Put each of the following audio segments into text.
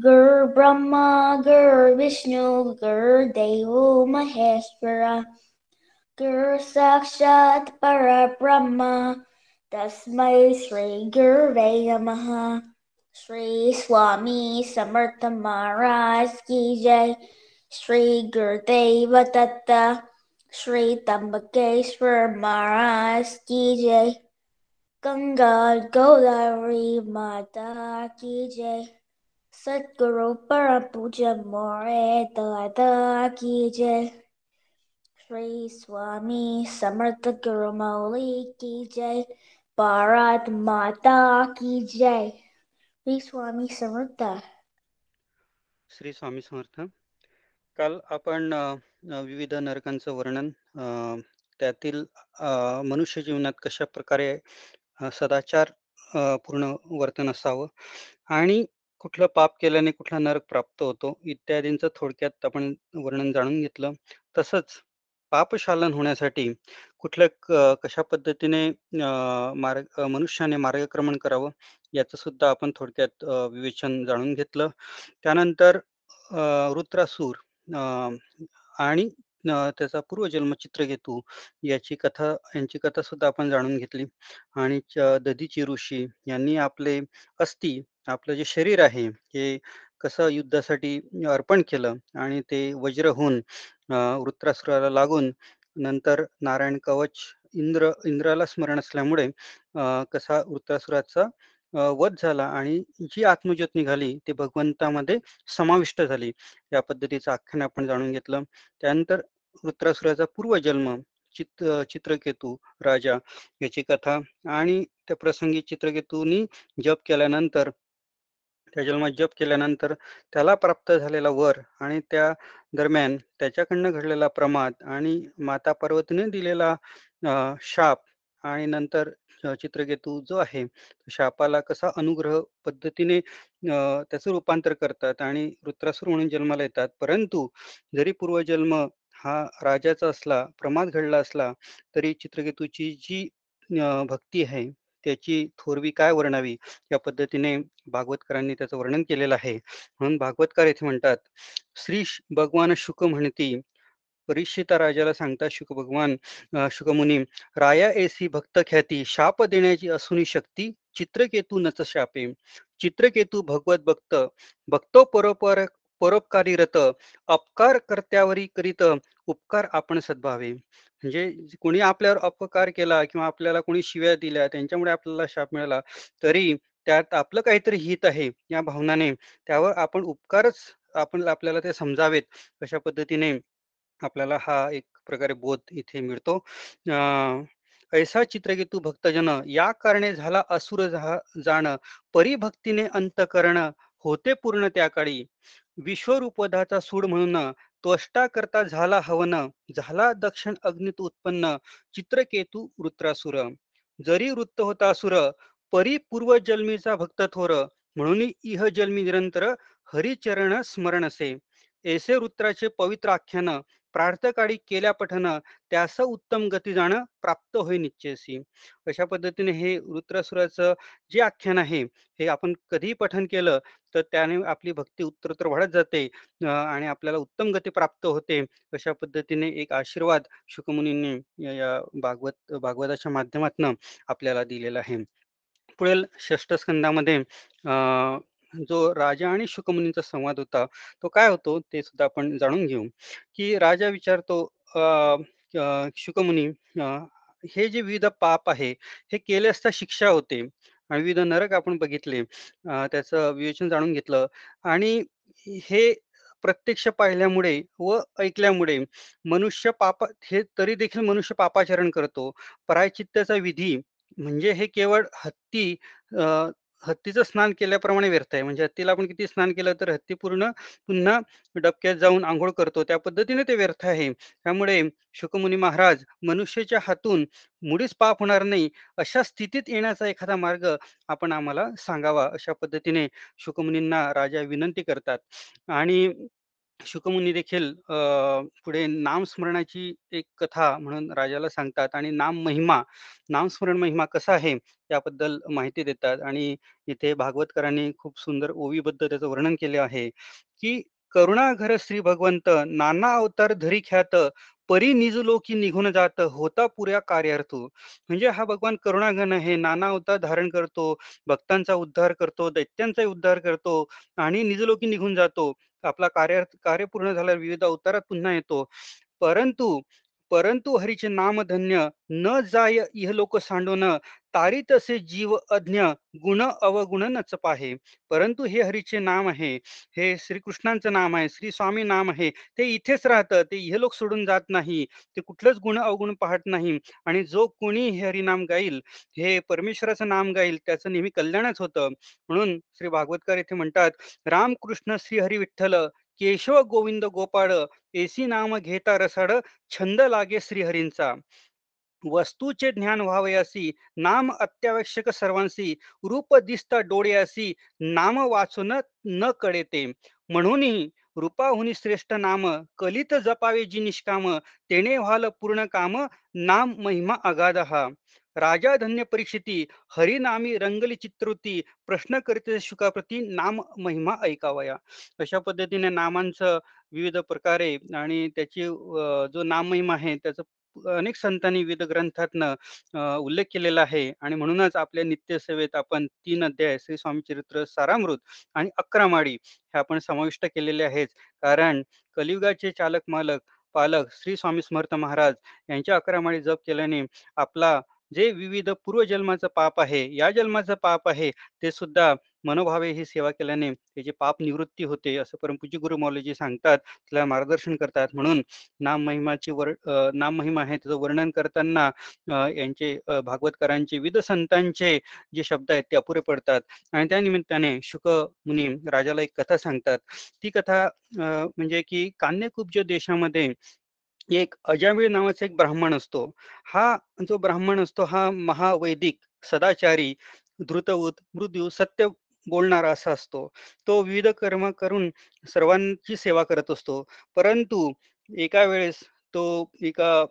Gur Brahma, Gur Vishnu, Gur Devo Maheshwara, Gur Sakshat Para Brahma, Tasmai Sri Gurve Namaha, Sri Swami Samartha Maharaj Ki Jai, Sri Gurdeva Sri Tambakeshwar Maharaj Ki Jai, Ganga Godavari Mata Ki Jai. सतगुरु परम पूज्य मोरे दादा की जय। श्री स्वामी समर्थ गुरु मौली की जय। भारत माता की जय। श्री स्वामी समर्थ। श्री स्वामी समर्थ। काल आपण विविध नरकांचं वर्णन त्यातील मनुष्य जीवनात कशा प्रकारे सदाचार पूर्ण वर्तन असावं आणि कुठलं पाप केल्याने कुठला नरक प्राप्त होतो इत्यादींचं थोडक्यात आपण वर्णन जाणून घेतलं. तसंच पापशालन होण्यासाठी कुठल्या कशा पद्धतीने मार्ग मनुष्याने मार्गक्रमण करावं याचं सुद्धा आपण थोडक्यात विवेचन जाणून घेतलं. त्यानंतर रुद्रासूर आणि त्याचा पूर्वजन्म चित्रकेतू याची कथा यांची कथा सुद्धा आपण जाणून घेतली. आणि दधीची ऋषी यांनी आपले अस्थि आपलं जे शरीर आहे हे कसं युद्धासाठी अर्पण केलं आणि ते वज्र होऊन वृत्रासुराला लागून नंतर नारायण कवच इंद्र इंद्राला स्मरण असल्यामुळे कसा वृत्रासुराचा वध झाला आणि जी आत्मज्योत निघाली ती भगवंतामध्ये समाविष्ट झाली. या पद्धतीचं आख्यान आपण जाणून घेतलं. त्यानंतर वृत्रासुराचा पूर्वजन्म चित चित्रकेतू राजा याची कथा आणि त्या प्रसंगी चित्रकेतूनी जप केल्यानंतर त्या जप केल्यानंतर त्याला प्राप्त झालेला वर आणि त्या दरम्यान त्याच्याकडनं घडलेला प्रमाद आणि माता पर्वतीने दिलेला शाप आणि नंतर चित्रकेतू जो आहे शापाला कसा अनुग्रह पद्धतीने त्याचं रूपांतर करतात आणि वृत्रासूर म्हणून जन्माला येतात. परंतु जरी पूर्वजन्म हा राजाचा असला प्रमाद घडला असला तरी चित्रकेतूची जी भक्ती आहे त्याची थोरवी काय वर्णावी? या पद्धतीने भागवतकरांनी त्याचं वर्णन केलेलं आहे. म्हणून भागवतकार येथे म्हणतात श्री भगवान शुक म्हणती परीक्षिता राजाला सांगता शुक भगवान शुकमुनी राया एसी भक्त ख्याती शाप देण्याची असूनी शक्ती चित्रकेतू नच शापे. चित्रकेतू भगवत भक्त भक्तो परोपर परोपकारी रत अपकार कर्त्यावरी करीत उपकार आपण सद्भावे. म्हणजे कोणी आपल्यावर अपकार केला किंवा आपल्याला कोणी शिव्या दिल्या त्यांच्यामुळे आपल्याला शाप मिळाला तरी त्यात आपलं काहीतरी हित आहे या भावनाने त्यावर आपण उपकारच आपण आपल्याला ते समजावेत अशा पद्धतीने आपल्याला हा एक प्रकारे बोध इथे मिळतो. अं ऐसा चित्रकेतू भक्तजन या कारणे झाला असुर जाण परिभक्तीने अंत करण होते पूर्ण त्या काळी. विश्वरूपदाचा सूड म्हणून त्वष्टा करता झाला हवन झाला दक्षिण अग्नित उत्पन्न चित्रकेतू वृत्रासुर. जरी वृत्त होता असुर परी जन्मीचा भक्त थोर म्हणून इह जन्मी निरंतर हरिचरण स्मरण असे ऐसे वृत्राचे पवित्र आख्यान प्रार्थकाळी केल्या पठन त्यास उत्तम गती जाणं प्राप्त होई निश्चयसी अशा पद्धतीने हे वृत्रासुराचं जे आख्यान आहे हे आपण कधीही पठन केलं तर त्याने आपली भक्ती उत्तरोत्तर वाढत जाते आणि आपल्याला उत्तम गती प्राप्त होते. अशा पद्धतीने एक आशीर्वाद शुकमुनींनी या भागवत भागवताच्या माध्यमातून आपल्याला दिलेला आहे. पुढील षष्ठ स्कंदामध्ये जो राजा आणि शुकमुनींचा संवाद होता तो काय होतो ते सुद्धा आपण जाणून घेऊ. की राजा विचारतो शुकमुनी हे जे विविध पाप आहे हे केले असता शिक्षा होते आणि विविध नरक आपण बघितले. त्याचं विवेचन जाणून घेतलं आणि हे प्रत्यक्ष पाहिल्यामुळे व ऐकल्यामुळे मनुष्य पाप हे तरी देखील मनुष्य पापाचरण करतो. प्रायचित्ताचा विधी म्हणजे हे केवळ हत्ती हत्तीचं स्नान केल्याप्रमाणे व्यर्थ आहे म्हणजे हत्तीला आपण किती स्नान केलं तर हत्ती पूर्ण पुन्हा डबक्यात जाऊन आंघोळ करतो. त्या पद्धतीने ते व्यर्थ आहे. त्यामुळे शुकमुनी महाराज मनुष्याच्या हातून मुळीच पाप होणार नाही अशा स्थितीत येण्याचा एखादा मार्ग आपण आम्हाला सांगावा. अशा पद्धतीने शुकमुनींना राजा विनंती करतात. आणि शुकमुनी देखील पुढे नामस्मरणाची एक कथा म्हणून राजाला सांगतात आणि नाम महिमा, नामस्मरण महिमा कसा आहे याबद्दल माहिती देतात आणि इथे भागवतकरांनी खूप सुंदर ओवीबद्ध त्याचं वर्णन केले आहे, की "करुणा घर श्री भगवंत नाना अवतार धरी ख्यात, परी निज लोकी निघून जात होता पुऱ्या कार्यार्थू." म्हणजे हा भगवान करुणाघन हे नाना अवतार धारण करतो, भक्तांचा उद्धार करतो, दैत्यांचाही उद्धार करतो आणि निजलोकी निघून जातो. आपला कार्य कार्य पूर्ण झाल्यावर विविध अवतारात पुन्हा येतो. परंतु, परंतु हरीचे नामधन्य न जाय इहलोक सांडून, तारी तसे जीव अज्ञ गुण अवगुण नच पाहे. परंतु हे हरीचे नाम आहे, हे श्रीकृष्णांचं नाम आहे, श्री स्वामी नाम आहे. ते इथेच राहतं. ते इहलोक सोडून जात नाही. ते कुठलंच गुण अवगुण पाहत नाही आणि जो कोणी हे हरिनाम गाईल, हे परमेश्वराचं नाम गाईल, त्याचं नेहमी कल्याणच होतं. म्हणून श्री भागवतकर येथे म्हणतात, "रामकृष्ण श्री हरी विठ्ठल, केशव गोविंद गोपाळ, एसी नाम घेता रसाड छंद लागे श्रीहरींचा. वस्तूचे ज्ञान व्हावयासी, नाम अत्यावश्यक सर्वांसी, रूप दिसता डोळ्यासी, नाम वाचून न कळेते म्हणूनही रूपाहुनी श्रेष्ठ नाम, कलित जपावे जी निष्काम, तेने व्हाल पूर्ण काम, नाम महिमा अगाध हा. राजा धन्य परीक्षिती, हरिनामी रंगली चित्रवृत्ती, प्रश्न करीत शुकाप्रती, नाम महिमा ऐकावया. अशा पद्धतीने नामांचं विविध प्रकारे आणि त्याची जो नाम महिमा आहे त्याचं अनेक संतांनी विविध ग्रंथातनं उल्लेख केलेला आहे आणि म्हणूनच आपल्या नित्यसेवेत आपण तीन अध्याय श्री स्वामी चरित्र सारामृत आणि 11 हे आपण समाविष्ट केलेले आहेत. कारण कलियुगाचे चालक मालक, पालक श्री स्वामी समर्थ महाराज यांच्या 11 माळी जप केल्याने आपला जे विविध पूर्वजन्माचं पाप आहे, या जन्माचं पाप आहे, ते सुद्धा मनोभावे ही सेवा केल्याने त्याची पाप निवृत्ती होते, असं परमपूज्य गुरु माऊलीजी सांगतात, त्याला मार्गदर्शन करतात. म्हणून नाम महिमाची वर नाम महिमा आहे त्याचं वर्णन करताना यांचे भागवतकरांचे विविध संतांचे जे शब्द आहेत ते अपुरे पडतात आणि त्या निमित्ताने शुक मुनी राजाला एक कथा सांगतात. ती कथा म्हणजे की कान्यकुब्ज देशामध्ये एक अजामिळ नावाचा एक ब्राह्मण असतो. हा जो ब्राह्मण असतो हा महावैदिक, सदाचारी, धृतवृत, मृदू, सत्य बोलणारा असा असतो. तो विविध कर्म करून सर्वांची सेवा करत असतो. परंतु एका वेळेस तो एका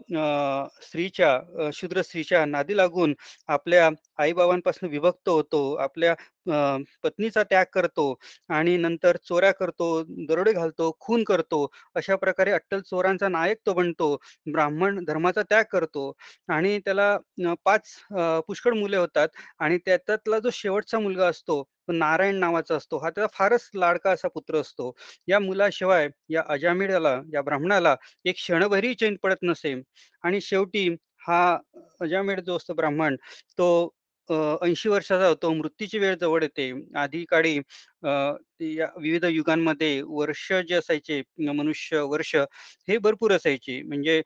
स्त्रीच्या शूद्र स्त्रीच्या नादी लागून आपल्या आईबाबांपासून विभक्त होतो. आपल्या पत्नीचा त्याग करतो आणि नंतर चोऱ्या करतो, दरोडे घालतो, खून करतो. अशा प्रकारे अट्टल चोरांचा नायक तो बनतो. ब्राह्मण धर्माचा त्याग करतो आणि त्याला पाच पुष्कळ मुले होतात आणि त्याच्यातला जो शेवटचा मुलगा असतो, नारायण नावाचा असतो. हा त्याचा फारच लाडका असा पुत्र असतो. या मुलाशिवाय या अजामिळाला, या ब्राह्मणाला एक क्षणभरही चैन पडत नसे आणि शेवटी हा अजामेड जो असतो ब्राह्मण, तो ऐंशी वर्षाचा होतो. मृत्यूची वेळ जवळ येते. आधी काळी या विविध युगांमध्ये वर्ष जे असायचे, मनुष्य वर्ष हे भरपूर असायचे. म्हणजे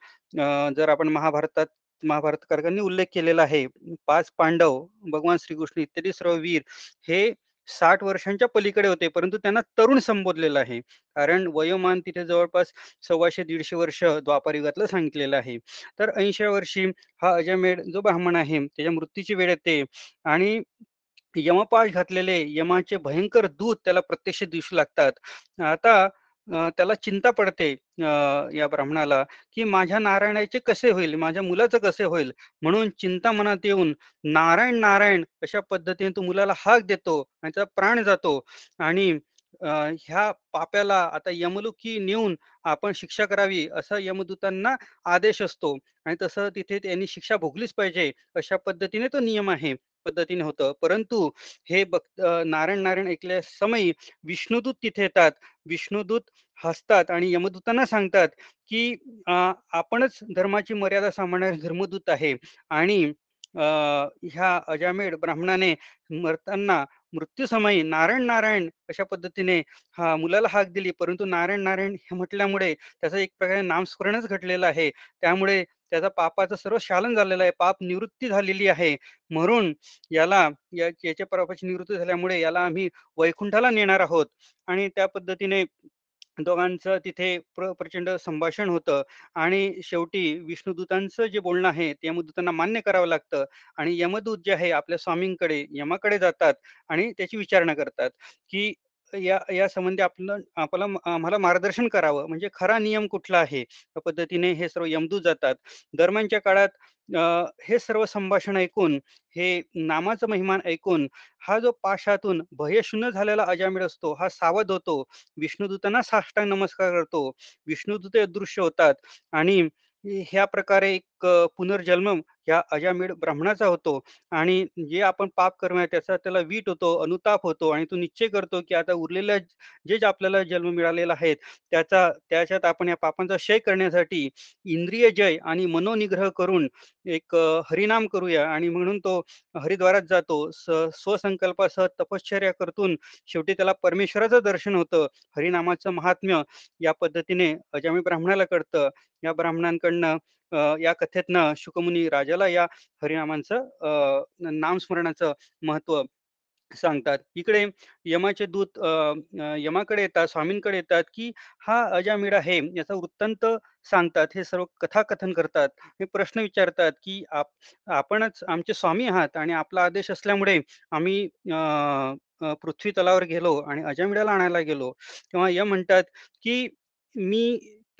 जर आपण महाभारतात महाभारतकारांनी उल्लेख केलेला आहे. पाच पांडव, भगवान श्रीकृष्ण इत्यादी सर्व वीर हे साठ वर्षांच्या पलीकडे होते, परंतु त्यांना तरुण संबोधलेलं आहे. कारण वयोमान तिथे जवळपास 125-150 वर्ष द्वापारयुगातलं सांगितलेलं आहे. तर 80व्या वर्षी हा अजमेड जो ब्राह्मण आहे, त्याच्या मृत्यूची वेळ येते आणि यमपाश घातलेले यमाचे भयंकर दूत त्याला प्रत्यक्ष दिसू लागतात. आता त्याला चिंता पडते या ब्राह्मणाला, की माझ्या नारायणाचे कसे होईल? माझ्या मुलाचं कसे होईल? म्हणून चिंता मनात येऊन नारायण, नारायण अशा पद्धतीने तो मुलाला हाक देतो आणि त्याचा प्राण जातो आणि ह्या पाप्याला आता यमलुकी नेऊन आपण शिक्षा करावी असा यमदूतांना आदेश असतो आणि तसं तिथे त्यांनी शिक्षा भोगलीच पाहिजे अशा पद्धतीने तो नियम आहे. पद्धतीने होतं. परंतु हे भक्त नारायण, नारायण ऐकल्या समयी विष्णुदूत तिथे येतात. विष्णुदूत हसतात आणि यमदूतांना सांगतात, की आपणच धर्माची मर्यादा सांभाळणारे धर्मदूत आहे आणि ह्या अजामेड ब्राह्मणाने मरताना मृत्यूसमयी नारायण, नारायण अशा पद्धतीने हा मुलाला हाक दिली. परंतु नारायण, नारायण हे म्हटल्यामुळे त्याचं एक प्रकारे नामस्मरणच घडलेलं आहे. त्यामुळे त्याचा पापाचं सर्व शालन झालेलं आहे. पाप निवृत्ती झालेली आहे. म्हणून याला या याच्या पापाची निवृत्ती झाल्यामुळे याला आम्ही वैकुंठाला नेणार आहोत आणि त्या पद्धतीने दोघांचं तिथे प्र प्रचंड संभाषण होतं आणि शेवटी विष्णुदूतांचं जे बोलणं आहे, ते यमदूतांना मान्य करावं लागतं आणि यमदूत जे आहे आपल्या स्वामींकडे, यमाकडे जातात आणि त्याची विचारणा करतात, की या या संबंधी आपलं आपला आम्हाला मार्गदर्शन करावं. म्हणजे खरा नियम कुठला आहे? त्या पद्धतीने हे सर्व यमदूत जातात. दरम्यानच्या काळात हे सर्व संभाषण ऐकून, हे नामाचं महिमान ऐकून, हा जो पाशातून भयशून्य झालेला अजामिळ असतो, हा सावध होतो. विष्णुदूतांना साष्टांग नमस्कार करतो. विष्णुदूत अदृश्य होतात आणि ह्या प्रकारे एक पुनर्जन्म ह्या अजामिळ ब्राह्मणाचा होतो आणि जे आपण पाप कर्म आहे त्याचा त्याला वीट होतो, अनुताप होतो आणि तो निश्चय करतो, की आता उरलेल्या जे जे आपल्याला जन्म मिळालेला आहे, त्याचा त्याच्यात आपण या पापांचा क्षय करण्यासाठी इंद्रिय जय आणि मनोनिग्रह करून एक हरिनाम करूया आणि म्हणून तो हरिद्वारात जातो. स्वसंकल्पासह तपश्चर्या करतून शेवटी त्याला परमेश्वराचं दर्शन होतं. हरिनामाचं महात्म्य या पद्धतीने अजामी ब्राह्मणाला कळतं. या ब्राह्मणांकडनं या कथेतनं शुकमुनी राजाला या हरिनामांचं नामस्मरणाचं महत्त्व सांगतात. इकडे यमाचे दूत यमाकडे येतात, स्वामींकडे येतात, की हा अजामिळ आहे, याचा वृत्तांत सांगतात. हे सर्व कथाकथन करतात. हे प्रश्न विचारतात, की आप आपणच आमचे स्वामी आहात आणि आपला आदेश असल्यामुळे आम्ही पृथ्वी तलावर गेलो आणि अजामिळाला आणायला गेलो. तेव्हा यम म्हणतात, की मी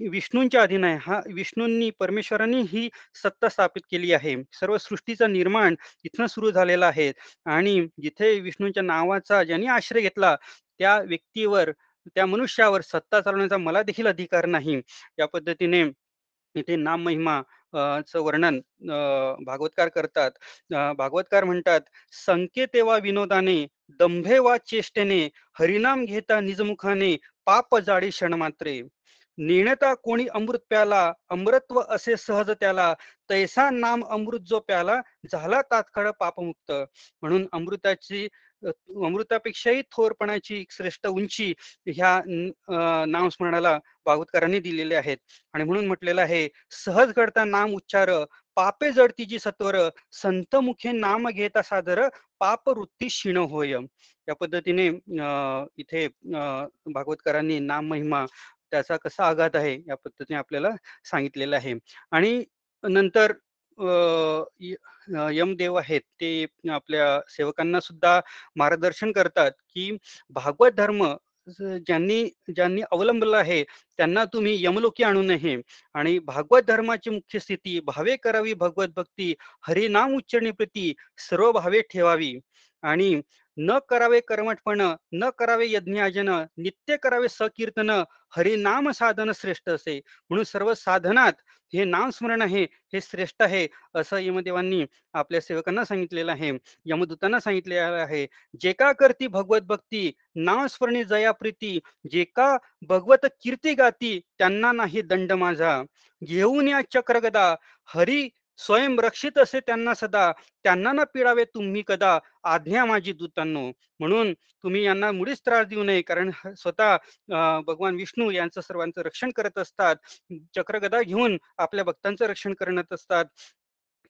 विष्णूंच्या अधीन आहे. हा विष्णूंनी, परमेश्वरांनी ही सत्ता स्थापित केली आहे. सर्व सृष्टीचा निर्माण इथनं सुरू झालेला आहे आणि जिथे विष्णूंच्या नावाचा ज्यांनी आश्रय घेतला, त्या व्यक्तीवर, त्या मनुष्यावर सत्ता चालवण्याचा मला देखील अधिकार नाही. या पद्धतीने इथे नाम महिमा च वर्णन भागवतकार करतात. भागवतकार म्हणतात, "संकेते वा विनोदाने, दंभे वा चेष्टेने, हरिनाम घेता निजमुखाने, पाप जाडी क्षणमात्रे. नेणता कोणी अमृत प्याला, अमृत्व असे सहज त्याला, तैसा नाम अमृत जो प्याला, झाला तात्काळ पापमुक्त." म्हणून अमृताची अमृतापेक्षाही थोरपणाची श्रेष्ठ उंची ह्या नामस्मरणाला भागवतकरांनी दिलेले आहेत आणि म्हणून म्हटलेलं आहे, "सहज घडता नाम उच्चार, पापे जडती जी सत्वर, संत मुखे नाम घेता सादर, पाप वृत्ती क्षीण होय." या पद्धतीने इथे भागवतकरांनी नाम महिमा त्याचा कसा आघात आहे, या पद्धतीने आपल्याला सांगितलेलं आहे. आणि नंतर यमदेव आहेत, ते आपल्या सेवकांना सुद्धा मार्गदर्शन करतात, की भागवत धर्म ज्यांनी ज्यांनी अवलंबला आहे, त्यांना तुम्ही यमलोकी आणू नये. आणि भागवत धर्माची मुख्य स्थिती, भावे करावी भगवत भक्ती, हरिनाम उच्चारणेप्रती सर्व भावे ठेवावी. आणि न करावे कर्मठपण, न करावे यज्ञाजन नित्य करावे सकीर्तन, हरिनाम साधन श्रेष्ठ असे. म्हणून सर्व साधनात हे नामस्मरण आहे, हे श्रेष्ठ आहे, असं यमदेवांनी आपल्या सेवकांना सांगितलेलं आहे. यमदूतांना सांगितलेलं आहे. "जे का करती भगवत भक्ती, नामस्मरणी जया प्रीती, जे का भगवत कीर्ती गाती, त्यांना नाही दंड माझा. घेऊन या चक्रगदा, हरी स्वयं रक्षित असे त्यांना सदा, त्यांना ना पिडावे तुम्ही कदा, आज्ञा माझी दूतांनो." म्हणून तुम्ही यांना मुळीच त्रास देऊ नये, कारण स्वतः भगवान विष्णू यांचं सर्वांचं रक्षण करत असतात. चक्रगदा घेऊन आपल्या भक्तांचं रक्षण करत असतात.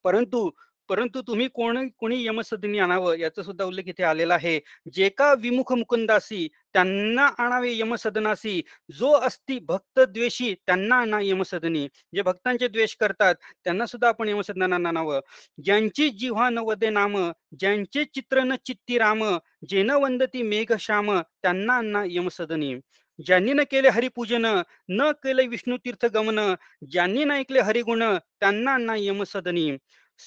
परंतु परंतु तुम्ही कोण कोणी यमसदनी आणावं याचा सुद्धा उल्लेख इथे आलेला आहे. "जे का विमुख मुकुंदासी, त्यांना आणावे यमसदनासी, जो अस्ति भक्त द्वेषी, त्यांना आणा यमसदनी." जे भक्तांचे द्वेष करतात, त्यांना सुद्धा आपण यमसदनांना आणावं. "ज्यांची जिव्हा न वदे नाम, ज्यांचे चित्र न चित्ती राम, जेन वंदती मेघश्याम, त्यांना आणा यमसदनी." ज्यांनी न केले हरिपूजन, न केले विष्णू तीर्थ गमन, ज्यांनी न ऐकले हरिगुण, त्यांना आणा यमसदनी.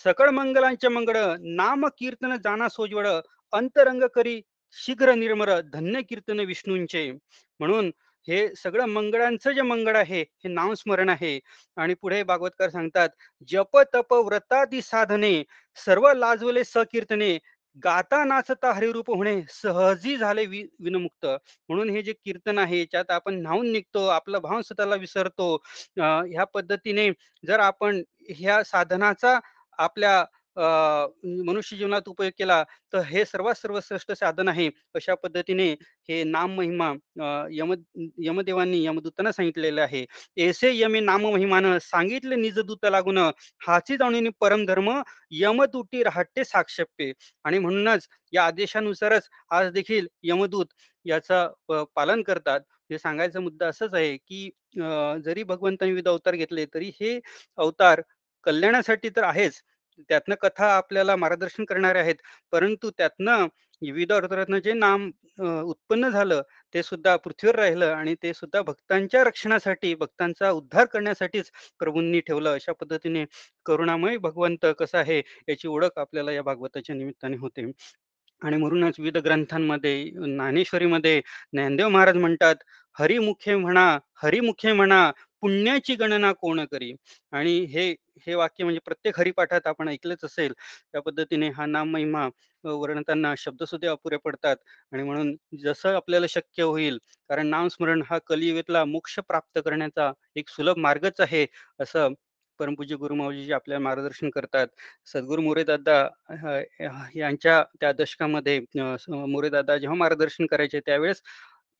सकळ मंगलांचे मंगळ, नाम कीर्तन जाना सोजवळ, अंतरंग करी शीघ्र निर्मळ, धन्य कीर्तन विष्णूंचे. म्हणून हे सगळं मंगळांचं जे मंगळ आहे, हे नामस्मरण आहे आणि पुढे भागवतकर सांगतात, "जप तप व्रतादी साधने, सर्व लाजवले सकीर्तने, गाता नाचता हरिरूप होणे, सहजी झाले वि विनमुक्त." म्हणून हे जे कीर्तन आहे, याच्यात आपण न्हाऊन निघतो, आपला भाव स्वतःला विसरतो. ह्या पद्धतीने जर आपण ह्या साधनाचा आपल्या मनुष्य जीवनात उपयोग केला, तर हे सर्वात सर्वश्रेष्ठ साधन आहे. अशा पद्धतीने हे नाम महिमा यम यमदेवांनी यमदूतांना सांगितलेले आहे. एसे यमे नाम महिमानं, सांगितले निजदूत लागून, हाची जाणीनी परमधर्म, यमदूती राहते साक्षेपे आणि म्हणूनच या आदेशानुसारच आज देखील यमदूत याचा पालन करतात. हे सांगायचा मुद्दा असाच आहे, की जरी भगवंतांनी विविध अवतार घेतले, तरी हे अवतार कल्याणासाठी तर आहेच, त्यातनं कथा आपल्याला मार्गदर्शन करणाऱ्या आहेत. परंतु त्यातनं विविध अर्थरत्न जे नाम उत्पन्न झालं, ते सुद्धा पृथ्वीवर राहिलं आणि ते सुद्धा भक्तांच्या रक्षणासाठी, भक्तांचा उद्धार करण्यासाठीच प्रभूंनी ठेवलं. अशा पद्धतीने करुणामय भगवंत कसा आहे, याची ओळख आपल्याला या भागवताच्या निमित्ताने होते. आणि म्हणूनच विविध ग्रंथांमध्ये, ज्ञानेश्वरीमध्ये ज्ञानदेव महाराज म्हणतात, "हरिमुखे म्हणा, हरिमुखे म्हणा, पुण्याची गणना कोण करी." आणि हे हे वाक्य म्हणजे प्रत्येक हरिपाठात आपण ऐकलंच असेल. त्या पद्धतीने हा नाम महिमा वर्णताना शब्द सुद्धा अपुरे पडतात आणि म्हणून जसं आपल्याला शक्य होईल, कारण नामस्मरण हा कलियुगातला मोक्ष प्राप्त करण्याचा एक सुलभ मार्गच आहे, असं परमपूज्य गुरुमाऊजी आपल्याला मार्गदर्शन करतात. सद्गुरु मोरेदादा यांच्या त्या दशकामध्ये मोरेदादा जेव्हा मार्गदर्शन करायचे त्यावेळेस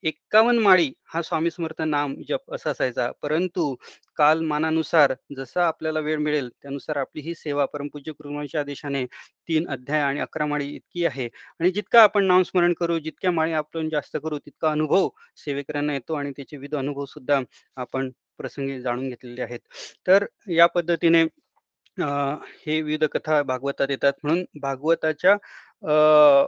51 माळी हा स्वामी समर्थ नाम जप असा असायचा. परंतु कालमानानुसार जसा आपल्याला वेळ मिळेल त्यानुसार आपली ही सेवा परमपूज्य गुरुमाऊलीच्या आदेशाने तीन अध्याय आणि 11 माळी इतकी आहे आणि जितका आपण नामस्मरण करू, जितक्या माळी आपण जास्त करू, तितका अनुभव सेवेकऱ्यांना येतो आणि त्याचे विविध अनुभव सुद्धा आपण प्रसंगी जाणून घेतलेले आहेत. तर या पद्धतीने हे विविध कथा भागवतात येतात. म्हणून भागवताच्या अं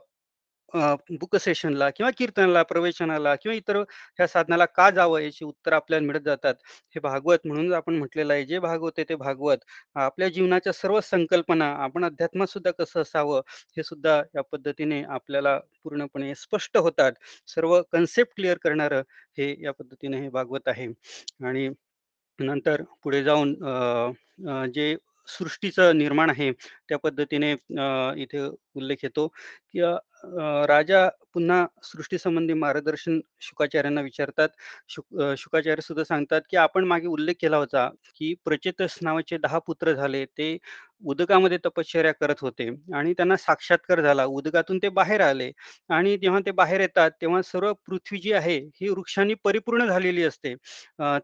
बुक सेशनला किंवा कीर्तनाला, प्रवेशनाला किंवा इतर ह्या साधनाला का जावं याची उत्तर आपल्याला मिळत जातात. हे भागवत म्हणून आपण म्हटलेलं आहे, जे भागवत आहे ते भागवत. आपल्या जीवनाच्या सर्व संकल्पना आपण अध्यात्मात सुद्धा कसं असावं, हे सुद्धा या पद्धतीने आपल्याला पूर्णपणे स्पष्ट होतात. सर्व कन्सेप्ट क्लिअर करणारं हे या पद्धतीने हे भागवत आहे. आणि नंतर पुढे जाऊन जे सृष्टीचं निर्माण आहे, त्या पद्धतीने इथे उल्लेख येतो, की राजा पुन्हा सृष्टीसंबंधी मार्गदर्शन शुकाचार्यांना विचारतात. शुक शुकाचार्य सुद्धा सांगतात, की आपण मागे उल्लेख केला होता, की प्रचेतस नावाचे दहा पुत्र झाले. ते उदकामध्ये तपश्चर्या करत होते आणि त्यांना साक्षात्कार झाला. उदकातून ते बाहेर आले आणि जेव्हा ते बाहेर येतात, तेव्हा सर्व पृथ्वी जी आहे, ही वृक्षांनी परिपूर्ण झालेली असते.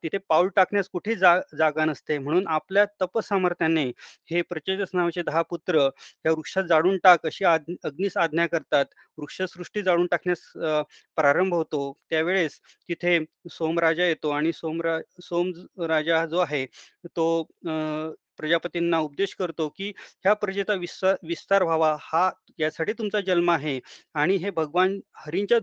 तिथे पाऊल टाकण्यास कुठे जा जागा नसते. म्हणून आपल्या तपसामर्थ्याने हे प्रचेतस नावाचे दहा पुत्र या वृक्षात जाळून टाक, अशी अग्निस अग्नीस आज्ञा करतात. वृक्षसृष्टी जाळून टाकण्यास प्रारंभ होतो. त्यावेळेस तिथे सोमराजा येतो आणि सोमरा सोम राजा जो आहे, तो प्रजापतींना उपदेश करतो, की ह्या प्रजेचा विस्तार विस्तार व्हावा, हा यासाठी तुमचा जन्म आहे. आणि हे भगवान हरींच्या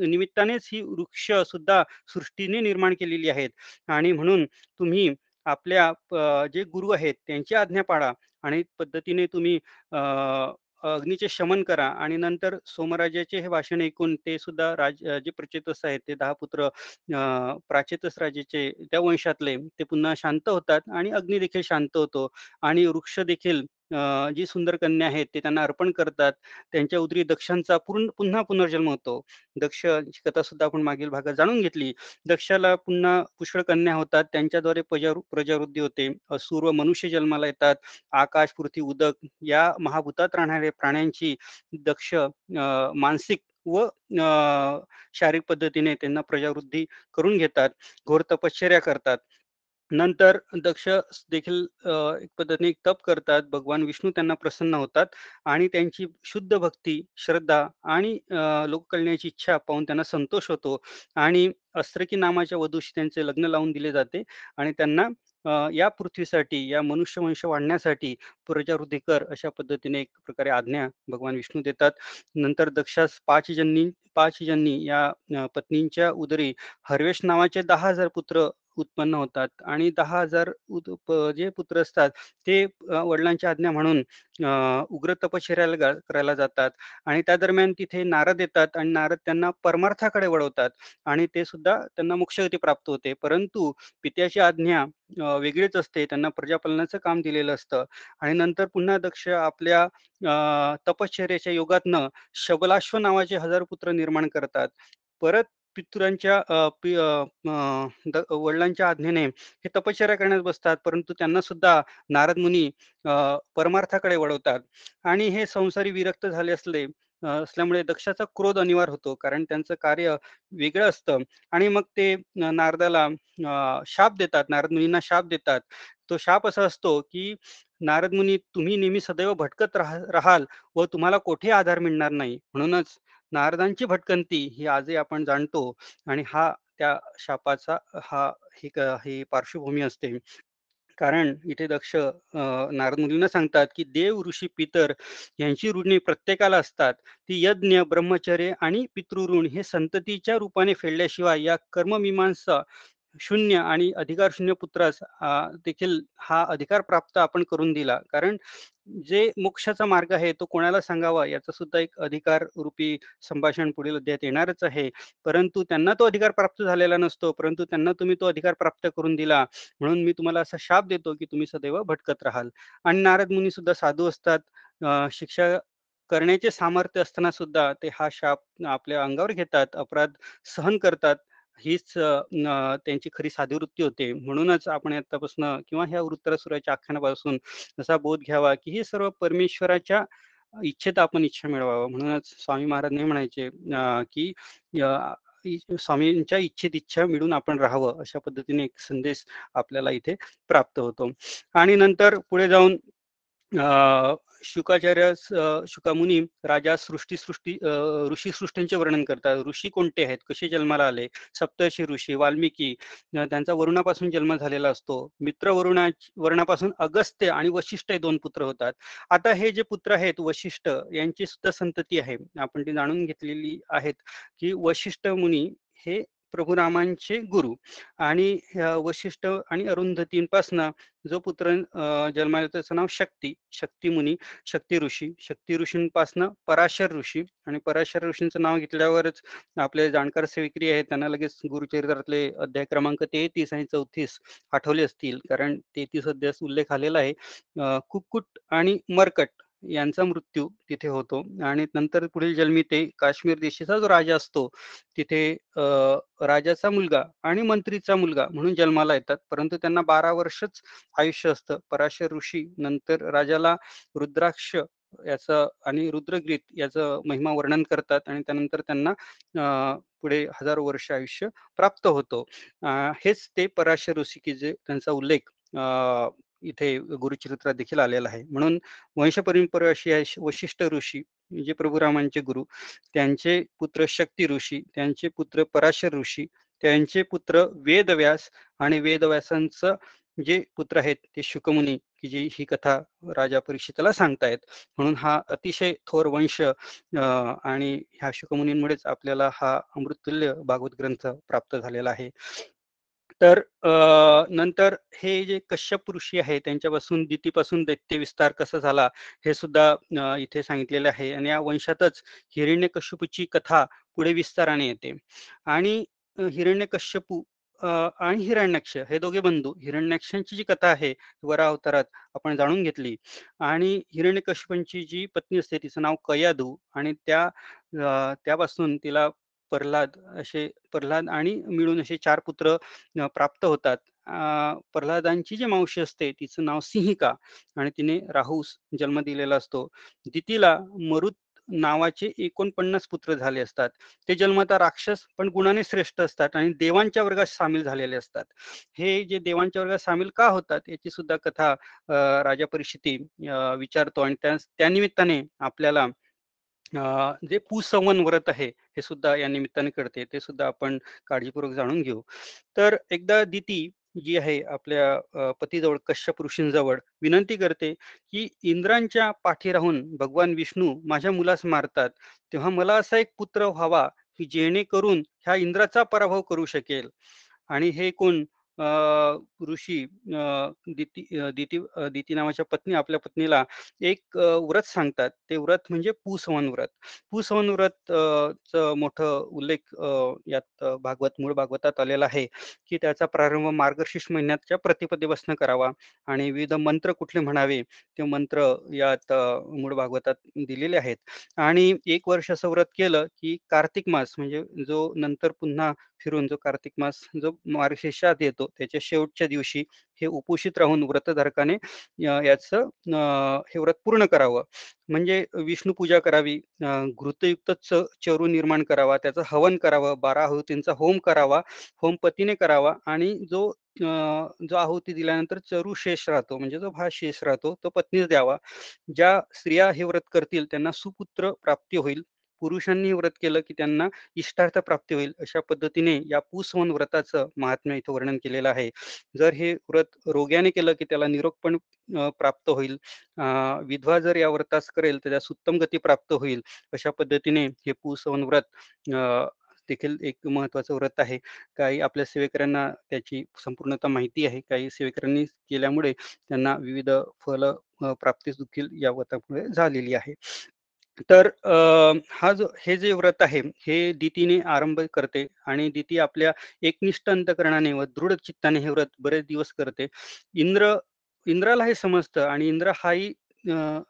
निमित्तानेच ही वृक्ष सुद्धा सृष्टीने निर्माण केलेली आहेत. आणि म्हणून तुम्ही आपल्या जे गुरु आहेत त्यांची आज्ञा पाळा. आणि पद्धतीने तुम्ही अग्नीचे शमन करा आणि नंतर सोमराजाचे हे भाषण ऐकून ते सुद्धा राज जे प्रचेतस आहेत ते दहा पुत्र प्राचेतस राजेचे त्या वंशातले ते पुन्हा शांत होतात आणि अग्नी देखील शांत होतो आणि वृक्ष देखील जी सुंदर कन्या आहेत ते त्यांना अर्पण करतात. त्यांच्या उदरी दक्षांचा पूर्ण पुन्हा पुनर्जन्म होतो. दक्षची कथा सुद्धा आपण मागील भागात जाणून घेतली. दक्षाला पुन्हा पुष्कळ कन्या होतात. त्यांच्याद्वारे प्रजा प्रजावृद्धी होते. असुर व मनुष्य जन्माला येतात. आकाश, पृथ्वी, उदक या महाभूतात राहणाऱ्या प्राण्यांची दक्ष मानसिक व शारीरिक पद्धतीने त्यांना प्रजावृद्धी करून घेतात. घोर तपश्चर्या करतात. नंतर दक्ष देखील एक पद्धतीने तप करतात. भगवान विष्णू त्यांना प्रसन्न होतात आणि त्यांची शुद्ध भक्ती, श्रद्धा आणि अ, लोककल्याणाची इच्छा पाहून त्यांना संतोष होतो आणि अस्त्रकी नामाच्या वधूशी त्यांचे लग्न लावून दिले जाते आणि त्यांना या पृथ्वीसाठी, या मनुष्यवंश वाढण्यासाठी प्रजावृद्धी कर, अशा पद्धतीने एक प्रकारे आज्ञा भगवान विष्णू देतात. नंतर दक्षास पाच ज्यांनी या पत्नींच्या उदरी हर्वेश नावाचे दहा हजार पुत्र उत्पन्न होतात आणि दहा हजार जे पुत्र असतात ते वडिलांची आज्ञा म्हणून उग्र तपश्चर्याला करायला जातात आणि त्या दरम्यान तिथे नारद येतात आणि नारद त्यांना परमार्थाकडे वळवतात आणि ते सुद्धा त्यांना मोक्षगती प्राप्त होते. परंतु पित्याची आज्ञा वेगळीच असते. त्यांना प्रजापालनाचं काम दिलेलं असतं आणि नंतर पुन्हा दक्ष आपल्या तपश्चर्याच्या तपश्चर्येच्या योगातनं शबलाश्व नावाचे हजार पुत्र निर्माण करतात. परत पितुरांच्या वडिलांच्या आज्ञेने हे तपश्चर्या करण्यास बसतात, परंतु त्यांना सुद्धा नारद मुनी परमार्थाकडे वळवतात आणि हे संसारी विरक्त झाले असले असल्यामुळे दक्षाचा क्रोध अनिवार्य होतो. कारण त्यांचं कार्य वेगळं असतं आणि मग ते नारदाला शाप देतात. नारद मुनींना शाप देतात. तो शाप असा असतो, की नारद मुनी तुम्ही नेहमी सदैव भटकत राहा राहाल व तुम्हाला कोठेही आधार मिळणार नाही. म्हणूनच नारदांची भटकंती ही आजही आपण जाणतो आणि हा त्या शापाचा हा ही ही पार्श्वभूमी असते. कारण इथे दक्ष नारद मुलींना सांगतात, की देव, ऋषी, पितर यांची ऋणे प्रत्येकाला असतात. ती यज्ञ, ब्रह्मचर्य आणि पितृऋण हे संततीच्या रूपाने फेडल्याशिवाय या कर्ममीमांसा शून्य आणि अधिकार शून्य पुत्रास देखील हा अधिकार प्राप्त आपण करून दिला. कारण जे मोक्षाचा मार्ग आहे तो कोणाला सांगावा याचा सुद्धा एक अधिकार रूपी संभाषण पुढील अध्यायात येणारच आहे. परंतु त्यांना तो अधिकार प्राप्त झालेला नसतो. परंतु त्यांना तुम्ही तो अधिकार प्राप्त करून दिला. म्हणून मी तुम्हाला असा शाप देतो, की तुम्ही सदैव भटकत राहाल. आणि नारद मुनी सुद्धा साधू असतात. शिक्षा करण्याचे सामर्थ्य असताना सुद्धा ते हा शाप आपल्या अंगावर घेतात, अपराध सहन करतात. हीच त्यांची खरी साधी वृत्ती होते. म्हणूनच आपण आतापासून किंवा ह्या वृत्तरासुराच्या आख्यानापासून असा बोध घ्यावा, की हे सर्व परमेश्वराच्या इच्छेत आपण इच्छा मिळवावं. म्हणूनच स्वामी महाराज नाही म्हणायचे की स्वामींच्या इच्छेत इच्छा मिळून आपण राहावं. अशा पद्धतीने एक संदेश आपल्याला इथे प्राप्त होतो. आणि नंतर पुढे जाऊन अ, शुकामुनी राजा सृष्टी सृष्टी ऋषी सृष्टींचे वर्णन करतात. ऋषी कोणते आहेत? कसे जन्माला आले? सप्तर्षी ऋषी, वाल्मिकी त्यांचा वरुणापासून जन्म झालेला असतो. मित्र वरुणा वरुणापासून अगस्त्य आणि वशिष्ठ हे दोन पुत्र होतात. आता हे जे पुत्र आहेत वशिष्ठ यांची सुद्धा संतती आहे. आपण ती जाणून घेतलेली आहेत, की वशिष्ठ मुनी हे प्रभू रामांचे गुरु आणि वशिष्ठ आणि अरुंधतींपासनं जो पुत्र जन्माला त्याचं नाव शक्ती, शक्ती मुनी, शक्ती ऋषी, शक्ती ऋषींपासनं पराशर ऋषी आणि पराशर ऋषींचं नाव घेतल्यावरच आपले जाणकार सेविक्री आहेत त्यांना लगेच गुरुचरित्रातले अध्याय क्रमांक 33 आणि 34 आठवले असतील. कारण तेहतीस अध्याय उल्लेख आलेला आहे. कुक्कुट आणि मरकट यांचा मृत्यू तिथे होतो आणि नंतर पुढील जन्मी ते काश्मीर देशाचा जो राजा असतो, तिथे राजाचा मुलगा आणि मंत्रीचा मुलगा म्हणून जन्माला येतात. परंतु त्यांना 12 वर्षच आयुष्य असतं. पराशर ऋषी नंतर राजाला रुद्राक्ष याचं आणि रुद्रगीत याचं महिमा वर्णन करतात आणि त्यानंतर त्यांना पुढे हजारो वर्ष आयुष्य प्राप्त होतो. हेच ते पराशर ऋषी की जे त्यांचा उल्लेख इथे गुरुचरित्रात देखील आलेला आहे. म्हणून वंशपरंपरा अशी आहे वशिष्ठ ऋषी जे प्रभू रामांचे गुरु, त्यांचे पुत्र शक्ती ऋषी, त्यांचे पुत्र पराशर ऋषी, त्यांचे पुत्र वेदव्यास आणि वेदव्यासांचं जे पुत्र आहेत ते शुकमुनी, की जी ही कथा राजा परीक्षिताला सांगतायत. म्हणून हा अतिशय थोर वंश आणि ह्या शुकमुनींमुळेच आपल्याला हा अमृततुल्य भागवत ग्रंथ प्राप्त झालेला आहे. तर नंतर हे जे कश्यप ऋषी आहे त्यांच्यापासून दितीपासून दैत्य विस्तार कसा झाला हे सुद्धा इथे सांगितलेलं आहे. आणि या वंशातच हिरण्यकश्यपूची कथा पुढे विस्ताराने येते. आणि हिरण्य हिरण्यकश्यपू आणि हिरण्याक्ष हे दोघे बंधू हिरण्याक्षांची जी कथा आहे वरा अवतारात आपण जाणून घेतली. आणि हिरण्यकश्यपांची जी पत्नी असते तिचं नाव कयादू आणि त्या त्यापासून तिला प्रल्हाद असे प्रल्हाद आणि मिळून असे चार पुत्र प्राप्त होतात. प्रल्हादांची जी मावशी असते तिचं नाव सिंहिका आणि तिने राहूस जन्म दिलेला असतो. दितीला मरुत नावाचे 49 पुत्र झाले असतात. ते जन्मता राक्षस पण गुणाने श्रेष्ठ असतात आणि देवांच्या वर्गात सामील झालेले असतात. हे जे देवांच्या वर्गात सामील का होतात याची सुद्धा कथा राजा परीक्षिती विचारतो आणि त्या त्यानिमित्ताने आपल्याला जे पुसंवन व्रत आहे हे सुद्धा या निमित्ताने कळते. ते सुद्धा आपण काळजीपूर्वक जाणून घेऊ. तर एकदा दिती जी आहे आपल्या पतीजवळ कश्यप ऋषींजवळ विनंती करते, की इंद्रांच्या पाठी राहून भगवान विष्णू माझ्या मुलास मारतात. तेव्हा मला असा एक पुत्र व्हावा, की जेणेकरून ह्या इंद्राचा पराभव करू शकेल. आणि हे कोण ऋषी दिती दिती नावाच्या पत्नी आपल्या पत्नीला एक व्रत सांगतात. ते व्रत म्हणजे पुसवन व्रत. पुसवन व्रत च मोठ मोठं उल्लेख यात भागवत मूळ भागवतात आलेला आहे, की त्याचा प्रारंभ मार्गशीर्ष महिन्याच्या प्रतिपदेपासून करावा आणि विविध मंत्र कुठले म्हणावे, ते मंत्र यात मूळ भागवतात दिलेले आहेत. आणि एक वर्ष असं व्रत केलं, की कार्तिक मास म्हणजे जो नंतर पुन्हा फिरून जो कार्तिक मास जो मार्गशीर्षात येतो, त्याच्या शेवटच्या दिवशी हे उपोषित राहून व्रतधारकाने अ, याचं हे व्रत पूर्ण करावं. म्हणजे विष्णू पूजा करावी, घृतयुक्त च चरू निर्माण करावा, त्याचं हवन करावं, 12 आहुतींचा होम करावा, होम पतीने करावा आणि जो जो आहुती दिल्यानंतर चरू शेष राहतो, म्हणजे जो भात शेष राहतो, तो पत्नीच द्यावा. ज्या स्त्रिया हे व्रत करतील त्यांना सुपुत्र प्राप्ती होईल. पुरुषांनी व्रत केलं की त्यांना इष्टार्थ प्राप्ती होईल अशा पद्धतीने या पुसवन व्रताचं महात्म्य इथं वर्णन केलेलं आहे. जर हे व्रत रोग्याने केलं की त्याला निरोग पण प्राप्त होईल विधवा जर या व्रतास करेल तर त्यास उत्तम गती प्राप्त होईल अशा पद्धतीने हे पुसवन व्रत देखील एक महत्वाचं व्रत आहे. काही आपल्या सेवेकऱ्यांना त्याची संपूर्णता माहिती आहे. काही सेवेकऱ्यांनी केल्यामुळे त्यांना विविध फल प्राप्ती देखील या व्रतामुळे झालेली आहे. तर हा जो हे जे व्रत आहे हे दितीने आरंभ करते आणि दिती आपल्या एकनिष्ठ अंतकरणाने व दृढ चित्ताने हे व्रत बरेच दिवस करते. इंद्र इंद्राला हे समजतं आणि इंद्र हाही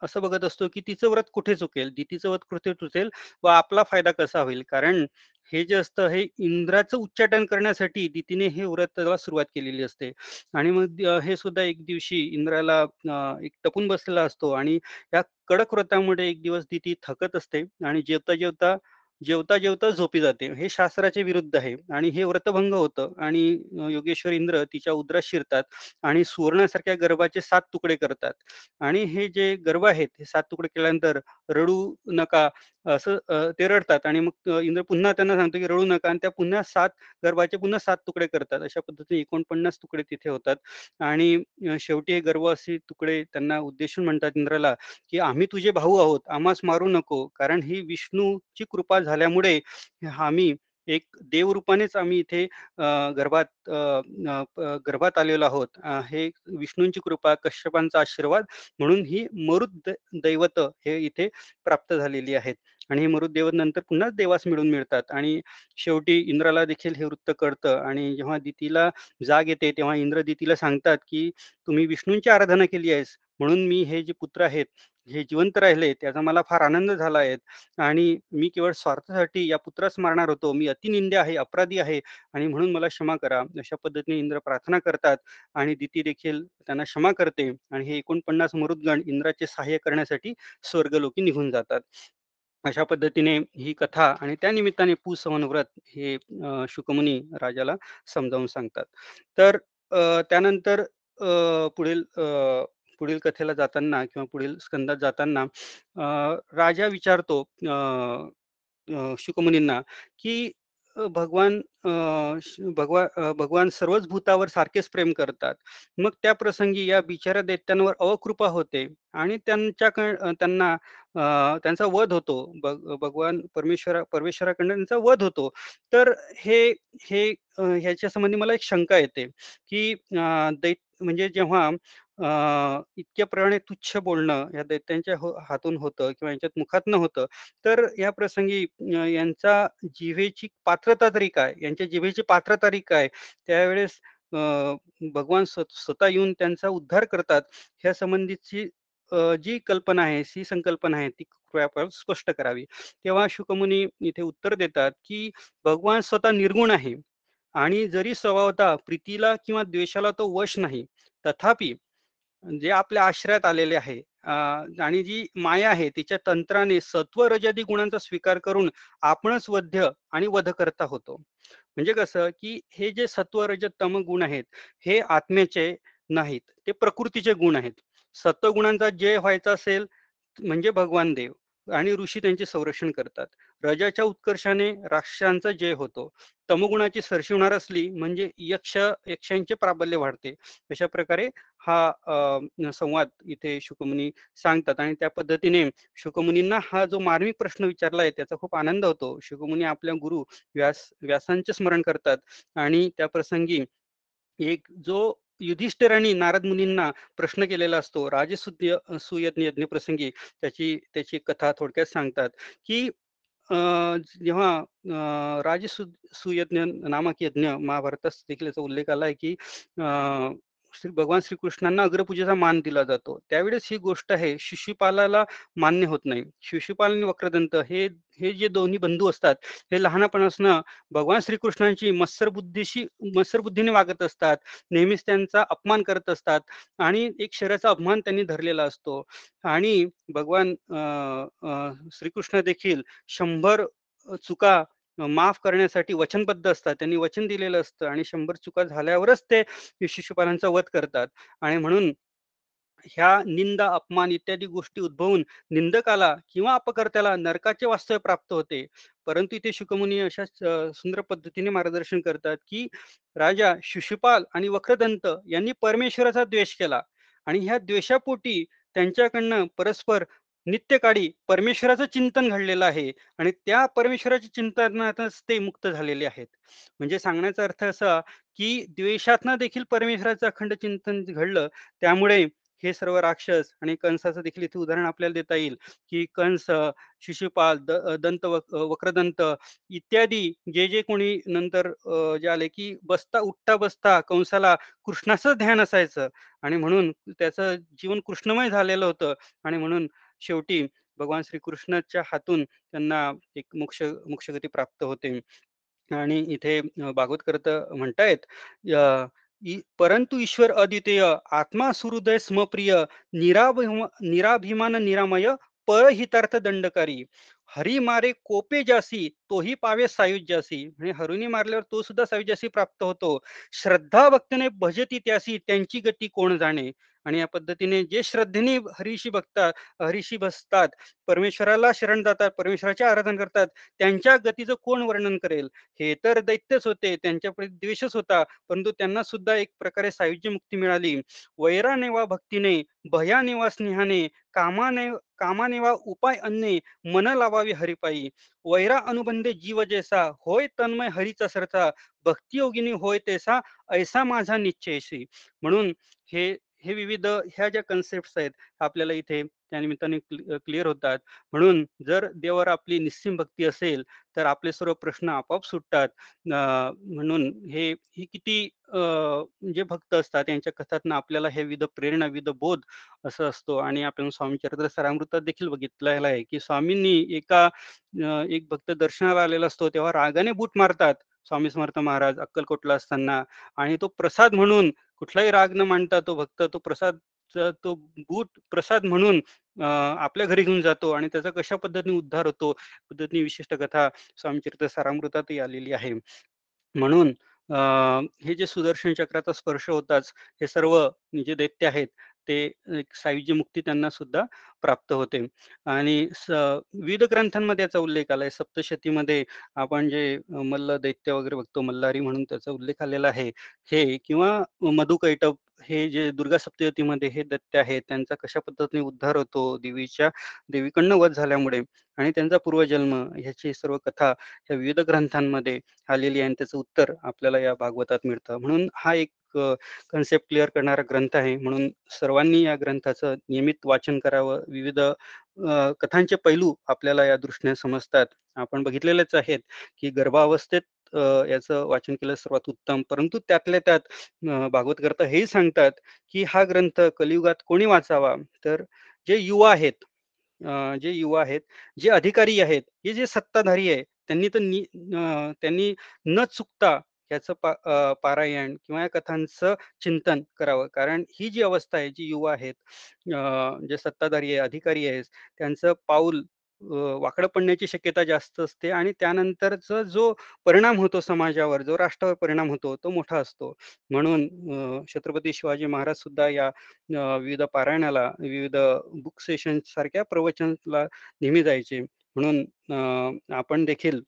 असं बघत असतो की तिचं व्रत कुठे चुकेल? दितीचं व्रत कुठे चुकेल? व आपला फायदा कसा होईल? कारण हे जे असतं हे इंद्राचं उच्चाटन करण्यासाठी दितीने हे व्रताला सुरुवात केलेली असते. आणि मग हे सुद्धा एक दिवशी इंद्राला एक टपून बसलेला असतो आणि या कडक व्रतामुळे एक दिवस दिती थकत असते. आणि जेवता जेवता जेवता जेवता झोपी जाते. हे शास्त्राचे विरुद्ध आहे. आणि हे व्रतभंग होतं. आणि योगेश्वर इंद्र तिच्या उदरात शिरतात आणि सुवर्णासारख्या गर्भाचे सात तुकडे करतात. आणि हे जे गर्भ आहेत हे सात तुकडे केल्यानंतर रडू नका असं ते रडतात. आणि मग इंद्र पुन्हा त्यांना सांगतो की रडू नका आणि त्या पुन्हा सात गर्भाचे पुन्हा सात तुकडे करतात. अशा पद्धतीने एकोणपन्नास तुकडे तिथे होतात. आणि शेवटी हे गर्भवासी तुकडे त्यांना उद्देशून म्हणतात इंद्राला की आम्ही तुझे भाऊ आहोत. आम्हास मारू नको. कारण ही विष्णूची कृपा झाल्यामुळे आम्ही एक देवरूपानेच आम्ही इथे गर्भात गर्भात आलेलो आहोत. हे विष्णूंची कृपा कश्यपांचा आशीर्वाद म्हणून ही मरुद दैवत हे इथे प्राप्त झालेली आहेत. आणि हे मरुद दैवत नंतर पुन्हा देवास मिळून मिळतात. आणि शेवटी इंद्राला देखील हे वृत्त कळतं. आणि जेव्हा दितीला जाग येते तेव्हा इंद्र दितीला सांगतात की तुम्ही विष्णूंची आराधना केली आहेस. म्हणून मी हे जे पुत्र आहेत हे जिवंत राहिले त्याचा मला फार आनंद झाला आहे. आणि मी केवळ स्वार्थासाठी या पुत्रास मारणार होतो. मी अतिनिंद्य आहे अपराधी आहे आणि म्हणून मला क्षमा करा. अशा पद्धतीने इंद्र प्रार्थना करतात आणि दिती देखील त्यांना क्षमा करते आणि हे एकोणपन्नास मरुदगण इंद्राचे सहाय्य करण्यासाठी स्वर्गलोकी निघून जातात. अशा पद्धतीने ही कथा आणि त्या निमित्ताने पुसवन हे शुकमुनी राजाला समजावून सांगतात. तर त्यानंतर पुढील पुढील कथेला जाताना किंवा पुढील स्कंदात जाताना राजा विचारतो शुकमुनींना की भगवान भगवान भगवान सर्वच भूतावर सारखेच प्रेम करतात. मग त्या प्रसंगी या बिचाऱ्या दैत्यांवर अवकृपा होते आणि त्यांच्या त्यांना त्यांचा वध होतो. भगवान परमेश्वरा परमेश्वराकडनं त्यांचा वध होतो. तर हे हे ह्याच्या संबंधी मला एक शंका येते की दैत म्हणजे जेव्हा इतक्या प्रमाणे तुच्छ बोलणं या दैत्यांच्या हो हातून होतं किंवा यांच्यात मुखातनं होतं. तर या प्रसंगी यांचा जिभेची पात्रता तरी काय? यांच्या जिभेची पात्रता तरी काय? त्यावेळेस भगवान स्वतः येऊन त्यांचा उद्धार करतात. ह्या संबंधीची जी कल्पना आहे सी संकल्पना आहे ती कृपया स्पष्ट करावी. तेव्हा शुकमुनी इथे उत्तर देतात की भगवान स्वतः निर्गुण आहे. आणि जरी स्वभावता प्रीतीला किंवा द्वेषाला तो वश नाही तथापि जे आपल्या आश्रयात आलेले आहे. आणि जी माया आहे तिच्या तंत्राने सत्व रजदी गुणांचा स्वीकार करून आपणच वध्य आणि वध करता होतो. म्हणजे कसं की हे जे सत्व रजत तम गुण आहेत हे आत्म्याचे नाहीत ते प्रकृतीचे गुण आहेत. सत्वगुणांचा जय व्हायचा असेल म्हणजे भगवान देव. आणि ऋषी त्यांचे संरक्षण करतात. रजाच्या उत्कर्षाने राक्षांचा जय होतो. तमगुणाची सरशी होणार असली म्हणजे यक्ष यक्षांचे प्राबल्य वाढते. अशा प्रकारे हा संवाद इथे शुकमुनी सांगतात आणि त्या पद्धतीने शुकमुनींना हा जो मार्मिक प्रश्न विचारलाय त्याचा खूप आनंद होतो. शुकमुनी आपल्या गुरु व्यास व्यासांचे स्मरण करतात. आणि त्या प्रसंगी एक जो युधिष्ठिरांनी नारद मुनींना प्रश्न केलेला असतो. राजसुद्य सुयज्ञ यज्ञ प्रसंगी त्याची त्याची कथा थोडक्यात सांगतात की जेव्हा राजसु सुयज्ञ नामक यज्ञ महाभारतात देखील याचा उल्लेख आलाय की श्री भगवान श्रीकृष्णांना अग्रपूजेचा मान दिला जातो. त्यावेळेस ही गोष्ट आहे शिशुपालाला मान्य होत नाही. शिशुपाल आणि वक्रदंत हे हे जे दोन्ही बंधू असतात हे लहानपणापासून भगवान श्रीकृष्णांची मत्सर बुद्धीशी मत्सर बुद्धीने वागत असतात. नेहमीच त्यांचा अपमान करत असतात आणि एक शरीराचा अपमान त्यांनी धरलेला असतो. आणि भगवान श्रीकृष्ण देखील शंभर चुका माफ करण्यासाठी वचनबद्ध असतात. त्यांनी वचन दिलेलं असतं आणि शंभर चुका झाल्यावरच ते शिशुपालांचा वध करतात. आणि म्हणून ह्या निंदा, अपमान इत्यादी गोष्टी उद्भवून निंदकाला किंवा अपकर्त्याला नरकाचे वास्तव्य प्राप्त होते. परंतु इथे शुकमुनी अशा सुंदर पद्धतीने मार्गदर्शन करतात, की राजा शिशुपाल आणि वक्रदंत यांनी परमेश्वराचा द्वेष केला. आणि ह्या द्वेषापोटी त्यांच्याकडनं परस्पर नित्यकाळी परमेश्वराचं चिंतन घडलेलं आहे आणि त्या परमेश्वराच्या चिंतनातच ते मुक्त झालेले आहेत. म्हणजे सांगण्याचा अर्थ असा, की द्वेषातनं देखील परमेश्वराचं अखंड चिंतन घडलं. त्यामुळे हे सर्व राक्षस आणि कंसाचं देखील इथे उदाहरण आपल्याला देता येईल, की कंस, शिशुपाल, द दंत वक्रदंत इत्यादी जे, जे कोणी नंतर जे आले, की बसता उठता-बसता कंसाला कृष्णाचं ध्यान असायचं आणि म्हणून त्याचं जीवन कृष्णमय झालेलं होतं आणि म्हणून शेवटी भगवान श्रीकृष्णाच्या हातून त्यांना एक मोक्ष मोक्षगती प्राप्त होते. आणि इथे भागवत भागवतकर्ता म्हणतायत परंतु ईश्वर अद्वितीय, आत्मा सुहृदय स्मप्रिय निराभिमा निराभिमान निरामय, परहितार्थ दंडकारी. हरी मारे कोपे जासी, तोही पावे सायुज्यासी. म्हणजे हरुनी मारल्यावर तो सुद्धा सायुज्यासी प्राप्त होतो. श्रद्धा भक्तीने भजती त्यासी, त्यांची गती कोण जाणे. आणि या पद्धतीने जे श्रद्धेने हरीशी बघतात, हरीशी बसतात, परमेश्वराला शरण जातात, परमेश्वराचे आराधन करतात, त्यांच्या गतीचं कोण वर्णन करेल? हे तर दैत्यच होते, त्यांच्यापुढे द्वेषच होता, परंतु त्यांना सुद्धा एक प्रकारे सायुज्य मुक्ती मिळाली. वैराने वा भक्तीने, भयाने वा स्नेहाने, कामाने कामाने वा उपाय अन्ने, मन लावावी हरिपायी. वैरा अनुबंधे जीव जैसा, होय तन्मय हरीचा सरचा, भक्तियोगिनी होय तैसा, ऐसा माझा निश्चयशी. म्हणून हे हे विविध ह्या ज्या कन्सेप्ट्स आहेत, आपल्याला इथे त्या निमित्ताने क्लिअर होतात. म्हणून जर देवावर आपली निस्सिम भक्ती असेल, तर आपले सर्व प्रश्न आपोआप सुटतात. म्हणून हे ही किती जे भक्त असतात यांच्या कथातनं आपल्याला हे विविध प्रेरणा, विध बोध असं असतो आणि आपण स्वामी चरित्र सरामृतात देखील बघितलेलं आहे, की स्वामींनी एका एक भक्त दर्शनाला आलेला असतो, तेव्हा रागाने बूट मारतात स्वामी समर्थ महाराज अक्कलकोटला असताना आणि तो प्रसाद म्हणून कुठलाही राग न मांडता तो भक्त तो प्रसाद तो बूट प्रसाद म्हणून आपल्या घरी घेऊन जातो आणि त्याचा कशा पद्धतीने उद्धार होतो, पद्धतीने विशिष्ट कथा स्वामी चरित्र सारामृतातही आलेली आहे. म्हणून हे जे सुदर्शन चक्राचा स्पर्श होताच, हे सर्व जे दैत्य आहेत, ते एक मुक्ती त्यांना सुद्धा प्राप्त होते. आणि विविध ग्रंथांमध्ये याचा उल्लेख आलाय. सप्तशतीमध्ये आपण जे मल्ल दैत्य वगैरे बघतो, मल्हारी म्हणून त्याचा उल्लेख आलेला आहे. हे किंवा मधुकैटभ हे जे दुर्गा सप्तशतीमध्ये हे दैत्य आहेत, त्यांचा कशा पद्धतीने उद्धार होतो देवीच्या देवीकडनं वध झाल्यामुळे आणि त्यांचा पूर्वजन्म ह्याची सर्व कथा ह्या विविध ग्रंथांमध्ये आलेली आहे आणि त्याचं उत्तर आपल्याला या भागवतात मिळतं. म्हणून हा एक कन्सेप्ट क्लिअर करणारा ग्रंथ आहे. म्हणून सर्वांनी या ग्रंथाचं नियमित वाचन करावं. विविध कथांचे पैलू आपल्याला या दृष्टीने समजतात. आपण बघितलेलेच आहेत, की गर्भावस्थेत याचं वाचन केलं सर्वात उत्तम. परंतु त्यातल्या त्यात अ, भागवतकर्ता हेही सांगतात, की हा ग्रंथ कलियुगात कोणी वाचावा? तर जे युवा आहेत जे युवा आहेत, जे अधिकारी आहेत, हे जे सत्ताधारी आहे, त्यांनी तर त्यांनी न चुकता याचं पा पारायण किंवा या कथांचं चिंतन करावं. कारण ही जी अवस्था आहे, जी युवा आहेत, जे सत्ताधारी आहे, अधिकारी आहेत, त्यांचं पाऊल वाकडं पडण्याची शक्यता जास्त असते आणि त्यानंतरचा जो परिणाम होतो समाजावर, जो राष्ट्रावर परिणाम होतो, तो मोठा असतो. म्हणून छत्रपती शिवाजी महाराज सुद्धा या विविध पारायणाला, विविध बुक सेशन सारख्या प्रवचनाला नेहमी जायचे. म्हणून आपण देखील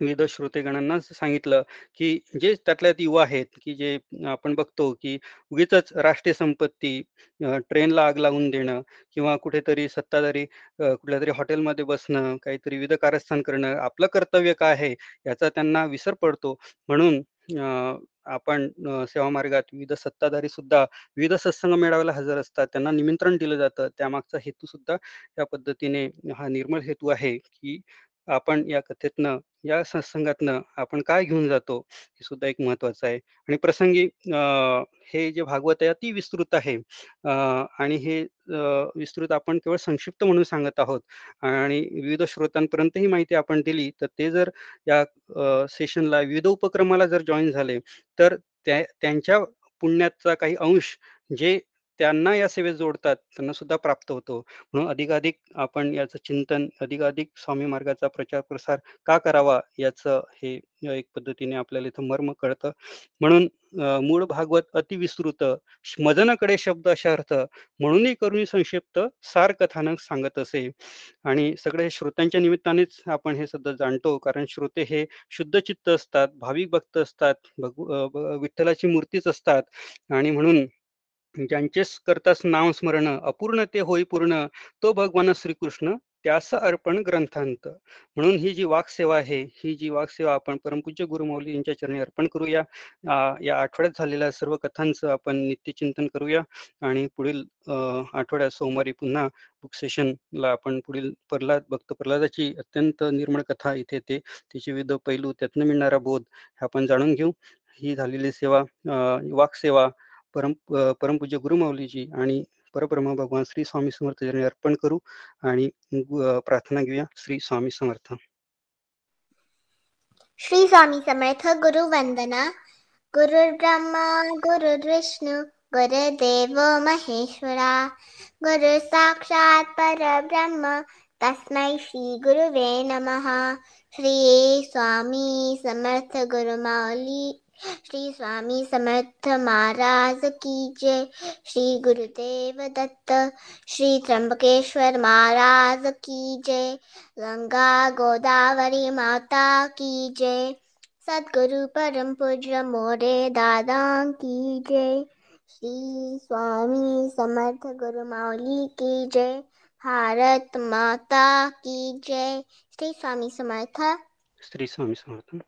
विविध श्रोतेगणांना सांगितलं, की जे त्यातल्यात युवा आहेत, की जे आपण बघतो, की उगीचच राष्ट्रीय संपत्ती, ट्रेनला आग लावून देणं किंवा कुठेतरी सत्ताधारी कुठल्या तरी हॉटेलमध्ये बसणं, काहीतरी विविध कारस्थान करणं, आपलं कर्तव्य काय आहे याचा त्यांना विसर पडतो. म्हणून आपण सेवा मार्गात विविध सत्ताधारी सुद्धा विविध सत्संग मेळाव्याला हजर असतात. त्यांना निमंत्रण दिलं जातं. त्यामागचा हेतू सुद्धा या पद्धतीने हा निर्मळ हेतू आहे, की आपण या कथेतनं, या सत्संगातनं आपण काय घेऊन जातो, हे सुद्धा एक महत्त्वाचं आहे. आणि प्रसंगी हे जे भागवत आहे अति विस्तृत आहे आणि हे विस्तृत आपण केवळ संक्षिप्त म्हणून सांगत आहोत आणि विविध श्रोत्यांपर्यंत ही माहिती आपण दिली, तर ते जर या सेशनला विविध उपक्रमाला जर जॉईन झाले, तर त्या त्यांच्या पुण्याचा काही अंश जे त्यांना या सेवेत जोडतात त्यांना सुद्धा प्राप्त होतो. म्हणून अधिकाधिक आपण याचं चिंतन अधिकाधिक स्वामी मार्गाचा प्रचार प्रसार का करावा याचं हे एक पद्धतीने आपल्याला इथं मर्म कळतं. म्हणून मूळ भागवत अतिविस्तृत मदनाकडे शब्द अर्थ म्हणूनही करून संक्षिप्त सार कथानक सांगत असे. आणि सगळे श्रोत्यांच्या निमित्तानेच आपण हे सध्या जाणतो कारण श्रोते हे शुद्ध चित्त असतात भाविक भक्त असतात भगव विठ्ठलाची मूर्तीच असतात. आणि म्हणून ज्यांचेच करतास नाव स्मरण अपूर्ण ते होई पूर्ण तो भगवान श्रीकृष्ण त्यास अर्पण ग्रंथांत. म्हणून ही जी वाकसेवा आहे ही जी वाकसेवा आपण परमपूज्य गुरुमौली यांच्या चरणी अर्पण करूया. या आठवड्यात झालेल्या सर्व कथांचं आपण नित्यचिंतन करूया आणि पुढील आठवड्यात सोमवारी पुन्हा बुक सेशनला आपण पुढील प्रल्हाद भक्त प्रल्हादाची अत्यंत निर्मळ कथा इथे ते तिचे विविध पैलू त्यातनं मिळणारा बोध हे आपण जाणून घेऊ. ही झालेली सेवा वाकसेवा परम परमपूज्य गुरुमाऊलीजी आणि परब्रह्मा भगवान श्री स्वामी समर्थ यांनी अर्पण करू आणि प्रार्थना घेऊया. श्री स्वामी समर्थ. श्री स्वामी समर्थ गुरु वंदना. गुरु ब्रह्मा गुरु विष्णू गुरुदेव महेश्वरा. गुरु साक्षात परब्रह्म तस्मै श्री गुरुवे नमः. श्री स्वामी समर्थ गुरुमाऊली श्री स्वामी समर्थ महाराज की जय। श्री गुरुदेव दत्त श्री त्र्यंबकेश्वर महाराज की जय। गंगा गोदावरी माता की जय। सदगुरु परम पूज्य मोरे दादा की जय। श्री स्वामी समर्थ गुरु माउली की जय। भारत माता की जय। श्री स्वामी समर्थ। श्री स्वामी समर्थ।